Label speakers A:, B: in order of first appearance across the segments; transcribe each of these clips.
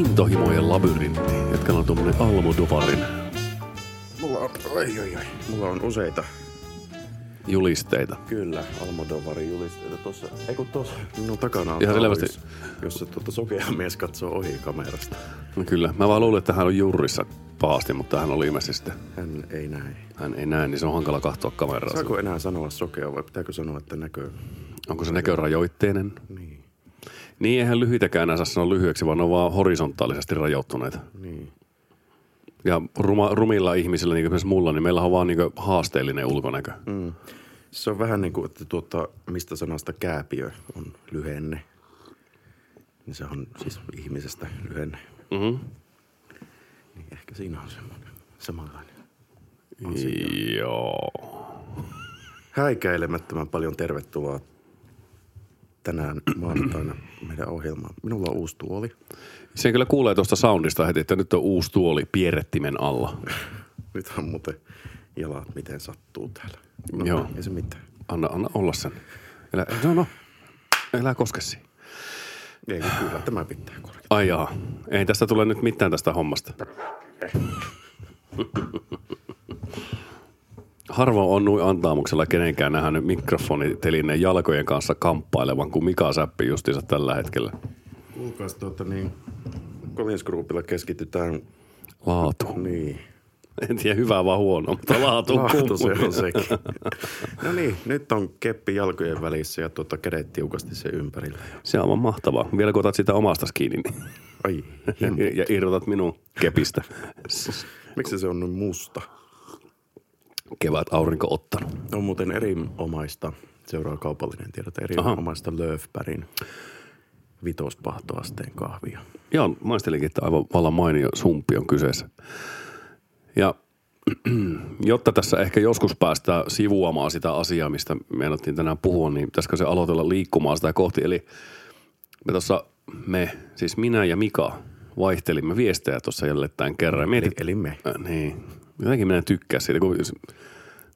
A: intohimojen labyrintti, jotka on tuommoinen Almodovarin
B: Mulla on, oi, oi, oi. Mulla on useita,
A: julisteita.
B: kyllä, Almodovarin julisteita tuossa. Ei kun tuossa minun takana on
A: Ihan selvästi.
B: jossa tuota sokea mies katsoo ohi kamerasta.
A: No kyllä, mä vaan luulin, että hän on jurrissa pahasti, mutta hän oli ilmeisesti.
B: Hän ei näe.
A: Hän ei näe, niin se on hankala katsoa kameraa.
B: Saako enää sanoa sokea vai pitääkö sanoa, että näkö?
A: Onko se näkörajoitteinen?
B: Niin,
A: Niin, eihän lyhyitäkään saa sanoa lyhyeksi, vaan ne on vaan horisontaalisesti rajoittuneita.
B: niin.
A: Ja ruma, rumilla ihmisillä, niin kuin esimerkiksi mulla, niin meillä on vaan niin haasteellinen ulkonäkö.
B: Mm. Se on vähän niin kuin, että tuota, mistä sanasta kääpiö on lyhenne. Niin se on siis ihmisestä lyhenne.
A: Mm-hmm.
B: Niin ehkä siinä on semmoinen samanlainen.
A: Joo.
B: Häikäilemättömän paljon tervetuloa tänään maanantaina meidän ohjelmaan. Minulla on uusi tuoli.
A: Sen kyllä kuulee tuosta soundista heti, että nyt on uusi tuoli pierrettimen alla.
B: Nyt on muuten jalat miten sattuu täällä. No,
A: Joo.
B: Ei se mitään.
A: Anna, anna olla sen. Elä, no, no. Elä koske siihen.
B: Ei kun kyllä, tämä pitää korjata.
A: Ai jaa. Ei tästä tule nyt mitään tästä hommasta. Harvoin on noin antaamuksella kenenkään nähnyt mikrofonitelineen jalkojen kanssa kamppailevan, kuin Mika Säppi justiinsa tällä hetkellä.
B: Kuulkaas tuota niin, Collins Groupilla keskitytään,
A: Laatu.
B: niin,
A: En tiedä, hyvä vai huono, mutta laatu,
B: laatu se on sekin. no niin, nyt on keppi jalkojen välissä ja tuota kädet tiukasti se ympärillä.
A: Se on aivan mahtavaa. Vielä kun otat sitä omasta kiinni niin.
B: Ai,
A: ja, irrotat minun kepistä.
B: Miksi se on niin musta?
A: Kevät aurinko ottanut.
B: On muuten erinomaista, seuraa kaupallinen tiedot, erinomaista Löfbergin vitospahtoasteen kahvia.
A: Joo, maistelinkin, että aivan vallan mainio sumppi on kyseessä. Ja jotta tässä ehkä joskus päästään sivuamaan sitä asiaa, mistä meinattiin tänään puhua, niin pitäisikö se aloitella liikkumaan sitä kohti. Eli me tuossa, me, siis minä ja Mika, vaihtelimme viestejä tuossa jälleen kerran. Ja
B: Eli,
A: Mietit,
B: eli me.
A: Äh, niin. Jotenkin minä en tykkää siitä. Kun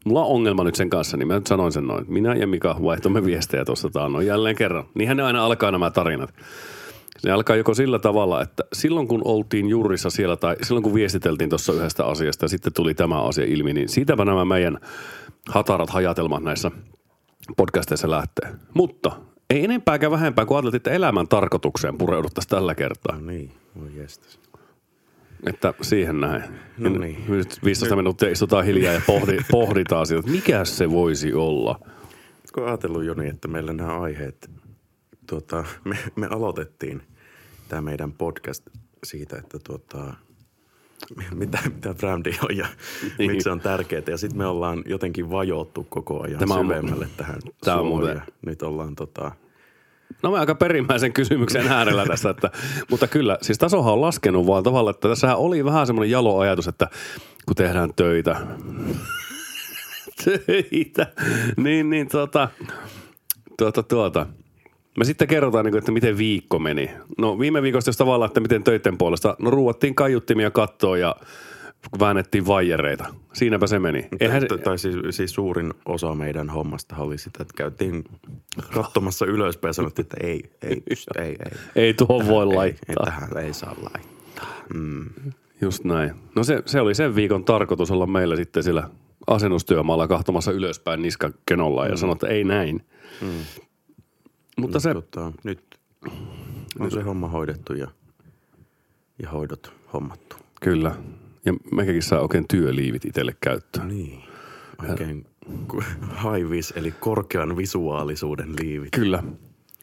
A: mulla on ongelma nyt sen kanssa, niin mä nyt sanoin sen noin. Minä ja Mika vaihtoimme viestejä tuossa taannoin jälleen kerran. Niinhän ne aina alkaa nämä tarinat. Ne alkaa joko sillä tavalla, että silloin kun oltiin juurissa siellä tai silloin kun viestiteltiin tuossa yhdestä asiasta ja sitten tuli tämä asia ilmi, niin siitäpä nämä meidän hatarat hajatelmat näissä podcasteissa lähtee. Mutta ei enempää eikä vähempää, kun ajateltiin, että elämän tarkoitukseen pureuduttaisiin tällä kertaa.
B: No niin, voi.
A: Että siihen näin.
B: No niin.
A: Nyt 15 minuuttia istutaan hiljaa ja pohdi, pohditaan että mikä se voisi olla.
B: Kun ajatellut Joni, että meillä nämä aiheet, tuota, me, me aloitettiin tämä meidän podcast siitä, että tuota, mitä, mitä brändi on ja
A: Niin.
B: miksi se on tärkeää. Ja sitten me ollaan jotenkin vajottu koko ajan
A: Tämä on-
B: syvemmälle tähän
A: Tämä on muuten-
B: Nyt ollaan tota,
A: No mä aika perimmäisen kysymyksen äärellä tässä, että, mutta kyllä, siis tasohan on laskenut vaan tavalla, että tässähän oli vähän semmoinen jalo ajatus, että kun tehdään töitä, töitä, niin, niin tuota, tuota, tuota. Me sitten kerrotaan, niin että miten viikko meni. No viime viikosta jos tavallaan, että miten töiden puolesta. No ruuattiin kaiuttimia kattoon ja väännettiin vaijereita. Siinäpä se meni. Eihän,
B: tai, tai siis, siis, suurin osa meidän hommasta oli sitä, että käytiin katsomassa ylöspäin ja sanottiin, että ei, ei, ei, ei.
A: ei tuohon voi laittaa.
B: ei, tähän ei saa laittaa. Mm.
A: Just näin. No se, se oli sen viikon tarkoitus olla meillä sitten siellä asennustyömaalla kahtomassa ylöspäin niskakenolla ja sanoa, että ei näin.
B: Mm.
A: Mutta se,
B: Tota, nyt on se homma hoidettu ja, ja hoidot hommattu.
A: kyllä. Ja mekin saa oikein työliivit itselle käyttöön.
B: Niin. Oikein high vis, eli korkean visuaalisuuden liivit.
A: Kyllä.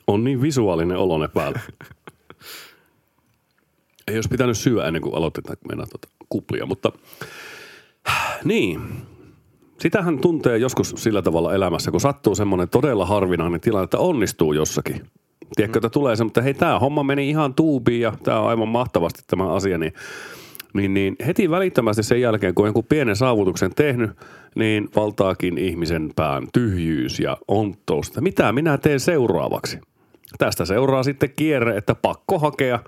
A: On niin visuaalinen olone päällä. Ei olisi pitänyt syödä ennen kuin aloitetaan mennä tuota kuplia, mutta niin. Sitähän tuntee joskus sillä tavalla elämässä, kun sattuu semmoinen todella harvinainen tilanne, että onnistuu jossakin. Tiedätkö, että tulee semmoinen, että hei, tämä homma meni ihan tuubiin ja tämä on aivan mahtavasti tämä asia, niin, niin, niin heti välittömästi sen jälkeen, kun on jonkun pienen saavutuksen tehnyt, niin valtaakin ihmisen pään tyhjyys ja onttous, mitä minä teen seuraavaksi. Tästä seuraa sitten kierre, että pakko hakea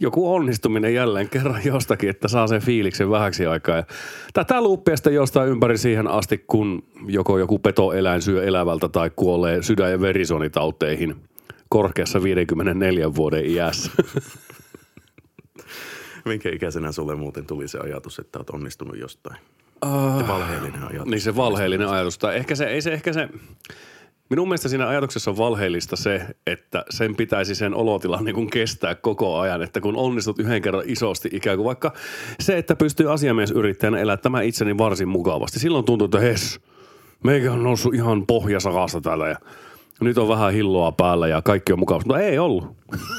A: joku onnistuminen jälleen kerran jostakin, että saa sen fiiliksen vähäksi aikaa. Ja tätä luuppia sitten jostain ympäri siihen asti, kun joko joku petoeläin syö elävältä tai kuolee sydän- ja verisuonitauteihin korkeassa 54 vuoden iässä.
B: Minkä ikäisenä sulle muuten tuli se ajatus, että olet onnistunut jostain?
A: Uh,
B: Se valheellinen ajatus.
A: Niin se valheellinen ajatus. Tai ehkä se, ei se, ehkä se, minun mielestä siinä ajatuksessa on valheellista se, että sen pitäisi sen olotilan niin kuin kestää koko ajan. Että kun onnistut yhden kerran isosti ikään kuin vaikka se, että pystyy asiamiesyrittäjänä elättämään itseni varsin mukavasti. Silloin tuntuu, että hes, meikä on noussut ihan pohjasakasta täällä ja nyt on vähän hilloa päällä ja kaikki on mukavasti. Mutta ei ollut.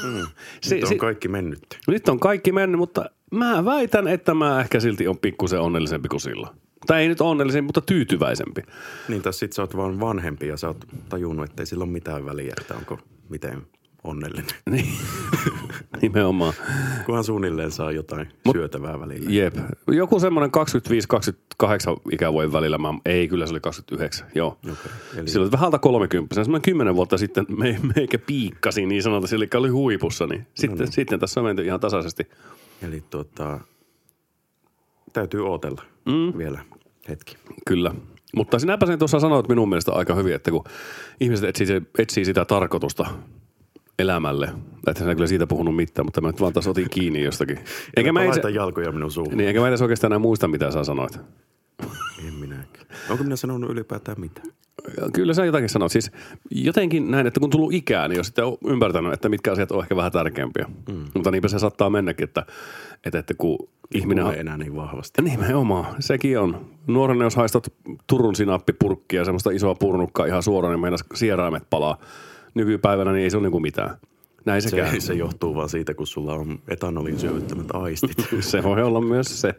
B: Mm.
A: Si-
B: Nyt on kaikki mennyt.
A: nyt on kaikki mennyt, mutta mä väitän, että mä ehkä silti on pikkusen onnellisempi kuin silloin. Tai ei nyt onnellisempi, mutta tyytyväisempi.
B: Niin, tai sit sä oot vaan vanhempi ja sä oot tajunnut, että ei sillä ole mitään väliä, että onko miten onnellinen.
A: Niin, nimenomaan.
B: Kunhan suunnilleen saa jotain Mut, syötävää välillä.
A: Jep. Joku semmoinen 25-28 ikävuoden välillä, mä, ei kyllä se oli 29, joo.
B: Okay. Eli
A: Silloin vähän alta 30, semmoinen 10 vuotta sitten me, meikä piikkasi niin sanotaan, eli oli huipussa, niin sitten,
B: niin.
A: sitten tässä on menty ihan tasaisesti.
B: Eli tota, täytyy ootella mm. vielä hetki.
A: Kyllä. Mutta sinäpä sen tuossa sanoit minun mielestä aika hyvin, että kun ihmiset etsii, etsii sitä tarkoitusta elämälle, että sinä kyllä siitä puhunut mitään, mutta mä nyt vaan taas otin kiinni jostakin. Eikä mä, itse,
B: jalkoja minun suuhun.
A: niin, eikä mä edes oikeastaan enää muista, mitä sä sanoit.
B: En minäkään. Onko minä sanonut ylipäätään mitään?
A: Kyllä sä jotakin sanoit. Siis jotenkin näin, että kun tullut ikää, niin on sitten ymmärtänyt, että mitkä asiat on ehkä vähän tärkeämpiä. Mm. Mutta niinpä se saattaa mennäkin, että, että, että kun ihminen on...
B: Enää niin vahvasti.
A: Nimenomaan, sekin on. Nuorena jos haistat Turun sinappipurkkia, semmoista isoa purnukkaa ihan suoraan, niin meinas sieraimet palaa. Nykypäivänä niin ei se ole niinku mitään. Näin se, käy.
B: Se, se johtuu vaan siitä, kun sulla on etanolin syövyttämät aistit.
A: se voi olla myös se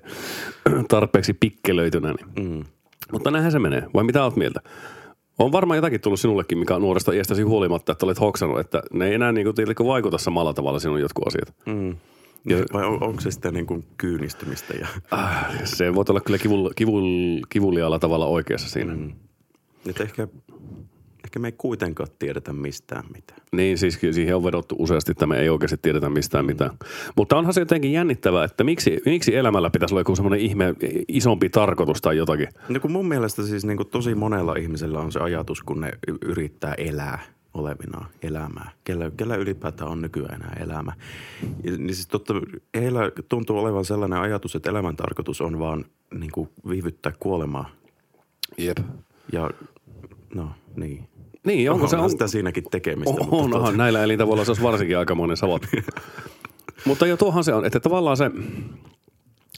A: tarpeeksi pikkelöitynä. Niin.
B: Mm.
A: Mutta näinhän se menee. Vai mitä olet mieltä? On varmaan jotakin tullut sinullekin, mikä on nuoresta iästäsi huolimatta, että olet hoksannut, että ne ei enää niinku, tiedätkö, vaikuta samalla tavalla sinun jotkut asiat.
B: Mm.
A: Ja-
B: Vai on, onko se sitten niin kuin kyynistymistä? Ja,
A: Ah, se voi olla kyllä kivul, kivul, kivuliaalla tavalla oikeassa siinä. Mm.
B: että ehkä, ehkä me ei kuitenkaan tiedetä mistään mitään.
A: Niin, siis siihen on vedottu useasti, että me ei oikeasti tiedetä mistään mitään. Mutta onhan se jotenkin jännittävää, että miksi, miksi elämällä pitäisi olla joku semmoinen ihme isompi tarkoitus tai jotakin.
B: No kun mun mielestä siis niin kuin tosi monella ihmisellä on se ajatus, kun ne yrittää elää olevinaan elämää. Kellä, kellä ylipäätään on nykyään enää elämä. Ja, niin siis totta, heillä tuntuu olevan sellainen ajatus, että elämän tarkoitus on vaan niin kuin viivyttää kuolemaa.
A: Jep.
B: Ja no niin.
A: Niin, onko se on,
B: sitä siinäkin tekemistä.
A: on,
B: mutta
A: onhan näillä elintavoilla se olisi varsinkin aikamoinen savat. Mutta jo tuohan se on, että tavallaan se,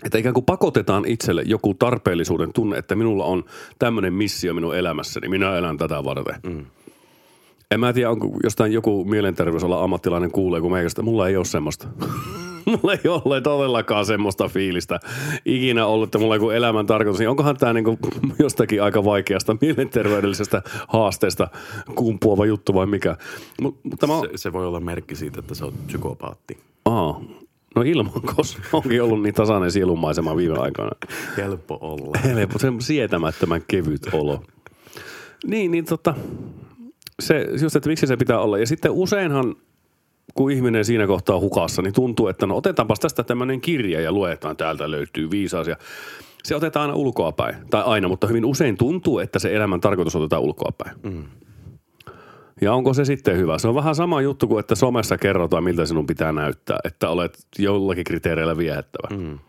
A: että ikään kuin pakotetaan itselle joku tarpeellisuuden tunne, että minulla on tämmöinen missio minun elämässäni, minä elän tätä varten. Mm. En mä tiedä, onko jostain joku mielenterveysalan ammattilainen kuulee, kun meikästä, mulla ei ole semmoista. mulla ei ole todellakaan semmoista fiilistä ikinä ollut, että mulla on joku elämän tarkoitus. Niin onkohan tämä niinku jostakin aika vaikeasta mielenterveydellisestä haasteesta kumpuava juttu vai mikä? Mut, mutta mä oon,
B: se, se voi olla merkki siitä, että sä oot psykopaatti.
A: Aa, no ilman, koska onkin ollut niin tasainen sielunmaisema viime aikoina.
B: Helppo olla.
A: Helppo, se sietämättömän kevyt olo. Niin, niin tota, se, just, että miksi se pitää olla. Ja sitten useinhan, kun ihminen siinä kohtaa on hukassa, niin tuntuu, että no otetaanpas tästä tämmöinen kirja ja luetaan, täältä löytyy viisaus. Ja se otetaan aina ulkoapäin. Tai aina, mutta hyvin usein tuntuu, että se elämän tarkoitus otetaan ulkoapäin. Mm. Ja onko se sitten hyvä? Se on vähän sama juttu kuin, että somessa kerrotaan, miltä sinun pitää näyttää, että olet jollakin kriteereillä viehättävä. Mm.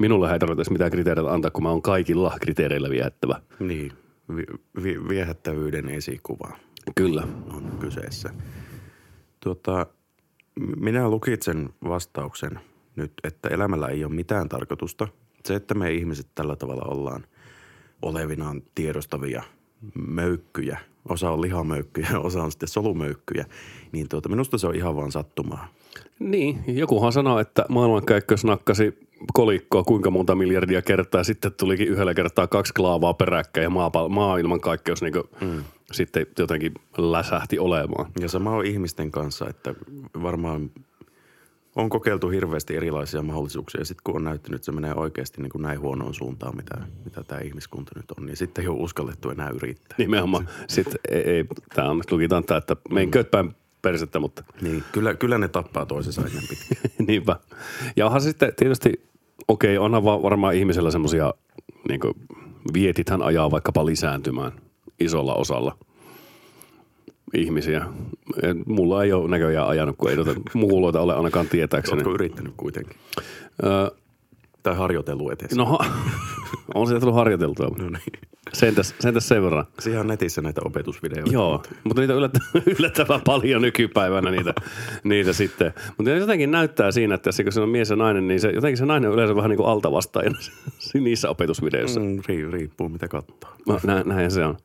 A: Minulle ei tarvitse mitään kriteereitä antaa, kun mä oon kaikilla kriteereillä viehättävä.
B: Niin, vi, vi, viehättävyyden esikuva
A: Kyllä.
B: on kyseessä. Tuota, minä lukitsen vastauksen nyt, että elämällä ei ole mitään tarkoitusta. Se, että me ihmiset tällä tavalla ollaan olevinaan tiedostavia möykkyjä, osa on lihamöykkyjä, osa on sitten solumöykkyjä, niin tuota, minusta se on ihan vaan sattumaa.
A: Niin, jokuhan sanoo, että maailmankäykkös nakkasi kolikkoa kuinka monta miljardia kertaa, ja sitten tulikin yhdellä kertaa kaksi klaavaa peräkkäin ja maailmankaikkeus niin mm. Sitten jotenkin läsähti olemaan.
B: Ja sama on ihmisten kanssa, että varmaan on kokeiltu hirveästi erilaisia mahdollisuuksia ja sitten kun on näyttänyt, että se menee oikeasti niin kuin näin huonoon suuntaan, mitä, mitä tämä ihmiskunta nyt on, niin sitten ei ole uskallettu enää yrittää.
A: Nimenomaan. Sitten ei, ei tämä on, lukitaan tämä, että menkö päin persettä, mutta
B: Niin, kyllä, kyllä ne tappaa toisensa ennen pitkään.
A: niinpä. Ja onhan sitten tietysti, okei, onhan va- varmaan ihmisellä semmoisia, niin vietithän ajaa vaikkapa lisääntymään isolla osalla. ihmisiä. Et Mulla ei ole näköjään ajanut, kun ei noita mukuloita ole ainakaan tietääkseni.
B: Oletko yrittänyt kuitenkin?
A: Öö,
B: Tai harjoitellut edes?
A: no, on sitä tullut harjoiteltua.
B: no niin.
A: Sentäs, sentäs sen verran.
B: Siellä on netissä näitä opetusvideoita.
A: Joo, mutta niitä on yllättävän, yllättävän paljon nykypäivänä niitä, niitä sitten. Mutta jotenkin näyttää siinä, että kun se on mies ja nainen, niin se, jotenkin se nainen on yleensä vähän niin kuin altavastaajana niissä opetusvideoissa. Mm.
B: Ri- riippuu mitä katsoo.
A: No, nä, näin se on.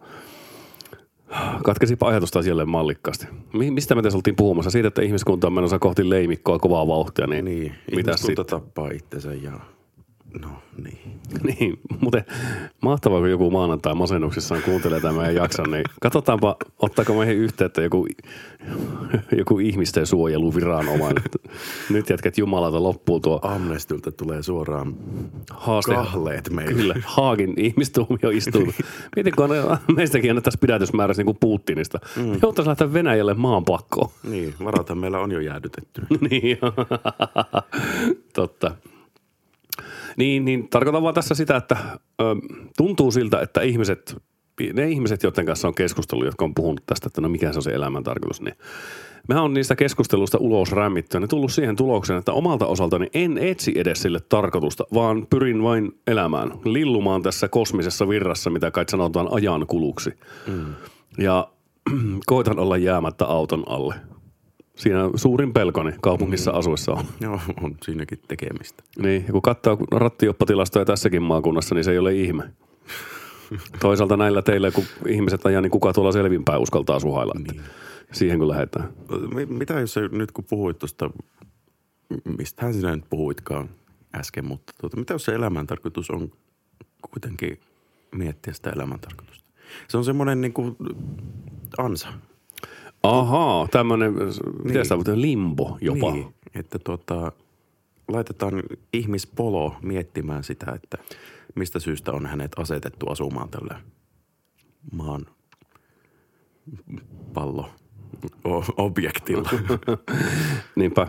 A: Katkesipa ajatus taas jälleen mallikkaasti. Mi- mistä me tässä oltiin puhumassa? Siitä, että ihmiskunta on menossa kohti leimikkoa kovaa vauhtia. Niin,
B: Niin,
A: mitä
B: ihmiskunta
A: sitten?
B: tappaa itsensä ja... No niin.
A: Niin, mutta mahtavaa, kun joku maanantai masennuksissaan kuuntelee tämän jakson, niin katsotaanpa, ottaako meihin yhteyttä joku, joku ihmisten suojeluviranomainen. Nyt jätkät jumalata loppuu tuo
B: Amnestyltä tulee suoraan
A: haaste.
B: kahleet meille.
A: Kyllä, Haagin ihmistuomio istuu. Mietin, kun meistäkin annettaisiin pidätysmäärässä niin kuin Putinista. Mm. Jouttaisi lähteä Venäjälle maanpakkoon.
B: Niin, varathan meillä on jo jäädytetty.
A: niin, totta. Niin, niin tarkoitan vaan tässä sitä, että ö, tuntuu siltä, että ihmiset, ne ihmiset, joiden kanssa on keskustellut, jotka on puhunut tästä, että no mikä se on se elämän tarkoitus, niin Mä on niistä keskustelusta ulos rämmittyä ja tullut siihen tulokseen, että omalta osaltani en etsi edes sille tarkoitusta, vaan pyrin vain elämään, lillumaan tässä kosmisessa virrassa, mitä kai sanotaan ajan kuluksi. Mm. Ja koitan olla jäämättä auton alle. Siinä suurin pelkoni kaupungissa mm. asuessa on.
B: Joo, on siinäkin tekemistä.
A: Niin, ja kun katsoo rattioppatilastoja tässäkin maakunnassa, niin se ei ole ihme. Toisaalta näillä teillä, kun ihmiset ajaa, niin kuka tuolla selvinpäin uskaltaa suhailla. Niin. Siihen kun lähdetään.
B: Mi- Mitä jos sä nyt kun puhuit tuosta, mistähän sinä nyt puhuitkaan äsken, mutta tuota, mitä jos se elämän tarkoitus on kuitenkin miettiä sitä elämän tarkoitusta? Se on semmoinen niin kuin ansa.
A: Ahaa, tämmöinen, niin. mitä sitä on, limbo jopa.
B: Niin, että tuota, laitetaan ihmispolo miettimään sitä, että mistä syystä on hänet asetettu asumaan tällä maan pallo objektilla.
A: Niinpä.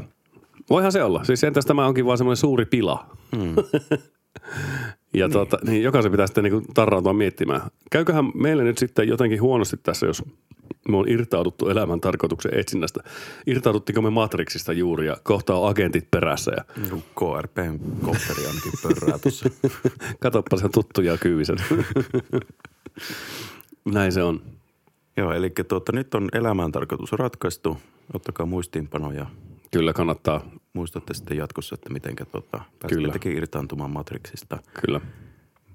A: Voihan se olla. Siis entäs tämä onkin vaan semmoinen suuri pila. Mm. ja niin. Tuota, niin jokaisen pitää sitten niin tarrautua miettimään. Käyköhän meille nyt sitten jotenkin huonosti tässä, jos me on irtauduttu elämän tarkoituksen etsinnästä. Irtauduttiko me Matrixista juuri ja kohta on agentit perässä. Ja...
B: KRPn kopperi ainakin pörrää tuossa.
A: Katoppa se on tuttu ja kyyvisen. Näin se on.
B: Joo, eli tuota, nyt on elämän tarkoitus ratkaistu. Ottakaa muistiinpanoja.
A: Kyllä kannattaa.
B: Muistatte sitten jatkossa, että miten tuota, pääsette irtaantumaan Matrixista.
A: Kyllä.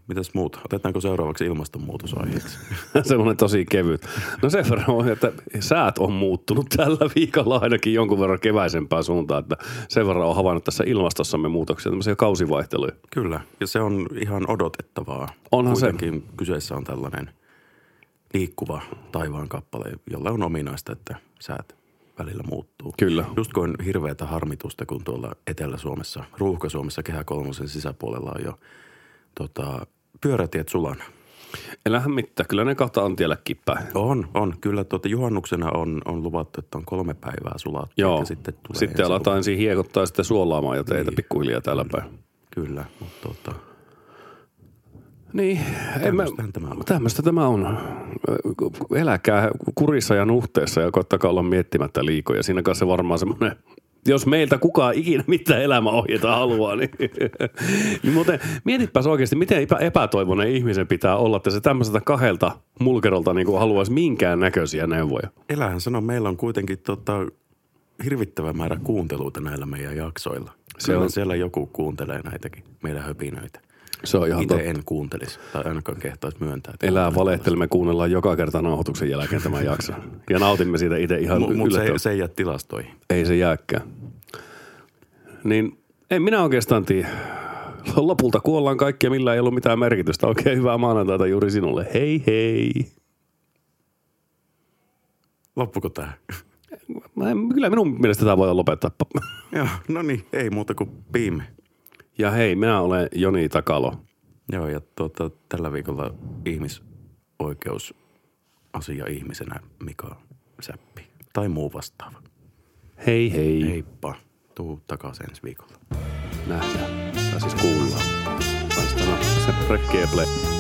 B: Mitäs muut? Otetaanko seuraavaksi ilmastonmuutosaiheeksi?
A: Semmoinen tosi kevyt. No sen verran on, että säät on muuttunut tällä viikolla ainakin jonkun verran keväisempään suuntaan, että sen verran on havainnut tässä ilmastossamme muutoksia, tämmöisiä kausivaihteluja.
B: Kyllä, ja se on ihan odotettavaa.
A: Onhan se.
B: Kuitenkin kyseessä on tällainen liikkuva taivaan kappale, jolla on ominaista, että säät välillä muuttuu.
A: Kyllä.
B: Just on hirveätä harmitusta, kun tuolla Etelä-Suomessa, Ruuhka-Suomessa Kehä kolmosen sisäpuolella on jo tota, pyörätiet sulana.
A: Elähän mitään, kyllä ne kahta on tiellä kippää.
B: On, on. Kyllä tuota, juhannuksena on, on luvattu, että on kolme päivää sulat.
A: Joo,
B: Ja sitten, tulee
A: sitten aletaan ensin hiekottaa ja sitten suolaamaan jo teitä
B: Niin.
A: pikkuhiljaa täällä päin.
B: Kyllä, mutta tuota,
A: Niin,
B: Tämmöstähän tämä on.
A: tämmöistä tämä on. Eläkää kurissa ja nuhteessa ja koittakaa olla miettimättä liikoja. Siinä kanssa varmaan semmoinen, jos meiltä kukaan ikinä mitään elämäohjeita haluaa, niin, niin muuten mietipäs oikeasti, miten epä, epätoivoinen ihmisen pitää olla, että se tämmöiseltä kahdelta mulkerolta niin kuin haluaisi minkään näköisiä neuvoja.
B: elähän sano, meillä on kuitenkin tota, hirvittävä määrä kuunteluita näillä meidän jaksoilla.
A: Se
B: Kyllä
A: on-
B: siellä joku kuuntelee näitäkin meidän höpinöitä.
A: Se on ihan
B: Itse
A: totta.
B: en kuuntelisi tai ainakaan kehtaisi myöntää. että
A: Elää valehtelemme kuunnellaan joka kerta nauhoituksen jälkeen tämän jakson. Ja nautimme siitä itse ihan
B: Mutta mut se, se ei jää tilastoihin.
A: Ei se jääkään. Niin en minä oikeastaan tiedä. Lopulta kuollaan kaikki ja millä ei ollut mitään merkitystä. Oikein hyvää maanantaita juuri sinulle. Hei hei.
B: Loppuko tämä?
A: Kyllä minun mielestä tämä voi lopettaa.
B: Joo, no niin, ei muuta kuin piim.
A: Ja hei, minä olen Joni Takalo.
B: Joo, ja tuota, tällä viikolla ihmisoikeusasia ihmisenä Mika Säppi. Tai muu vastaava.
A: Hei hei.
B: Heippa. Tuu takaisin ensi viikolla.
A: Nähdään. Tai siis kuullaan. Laitetaan se play.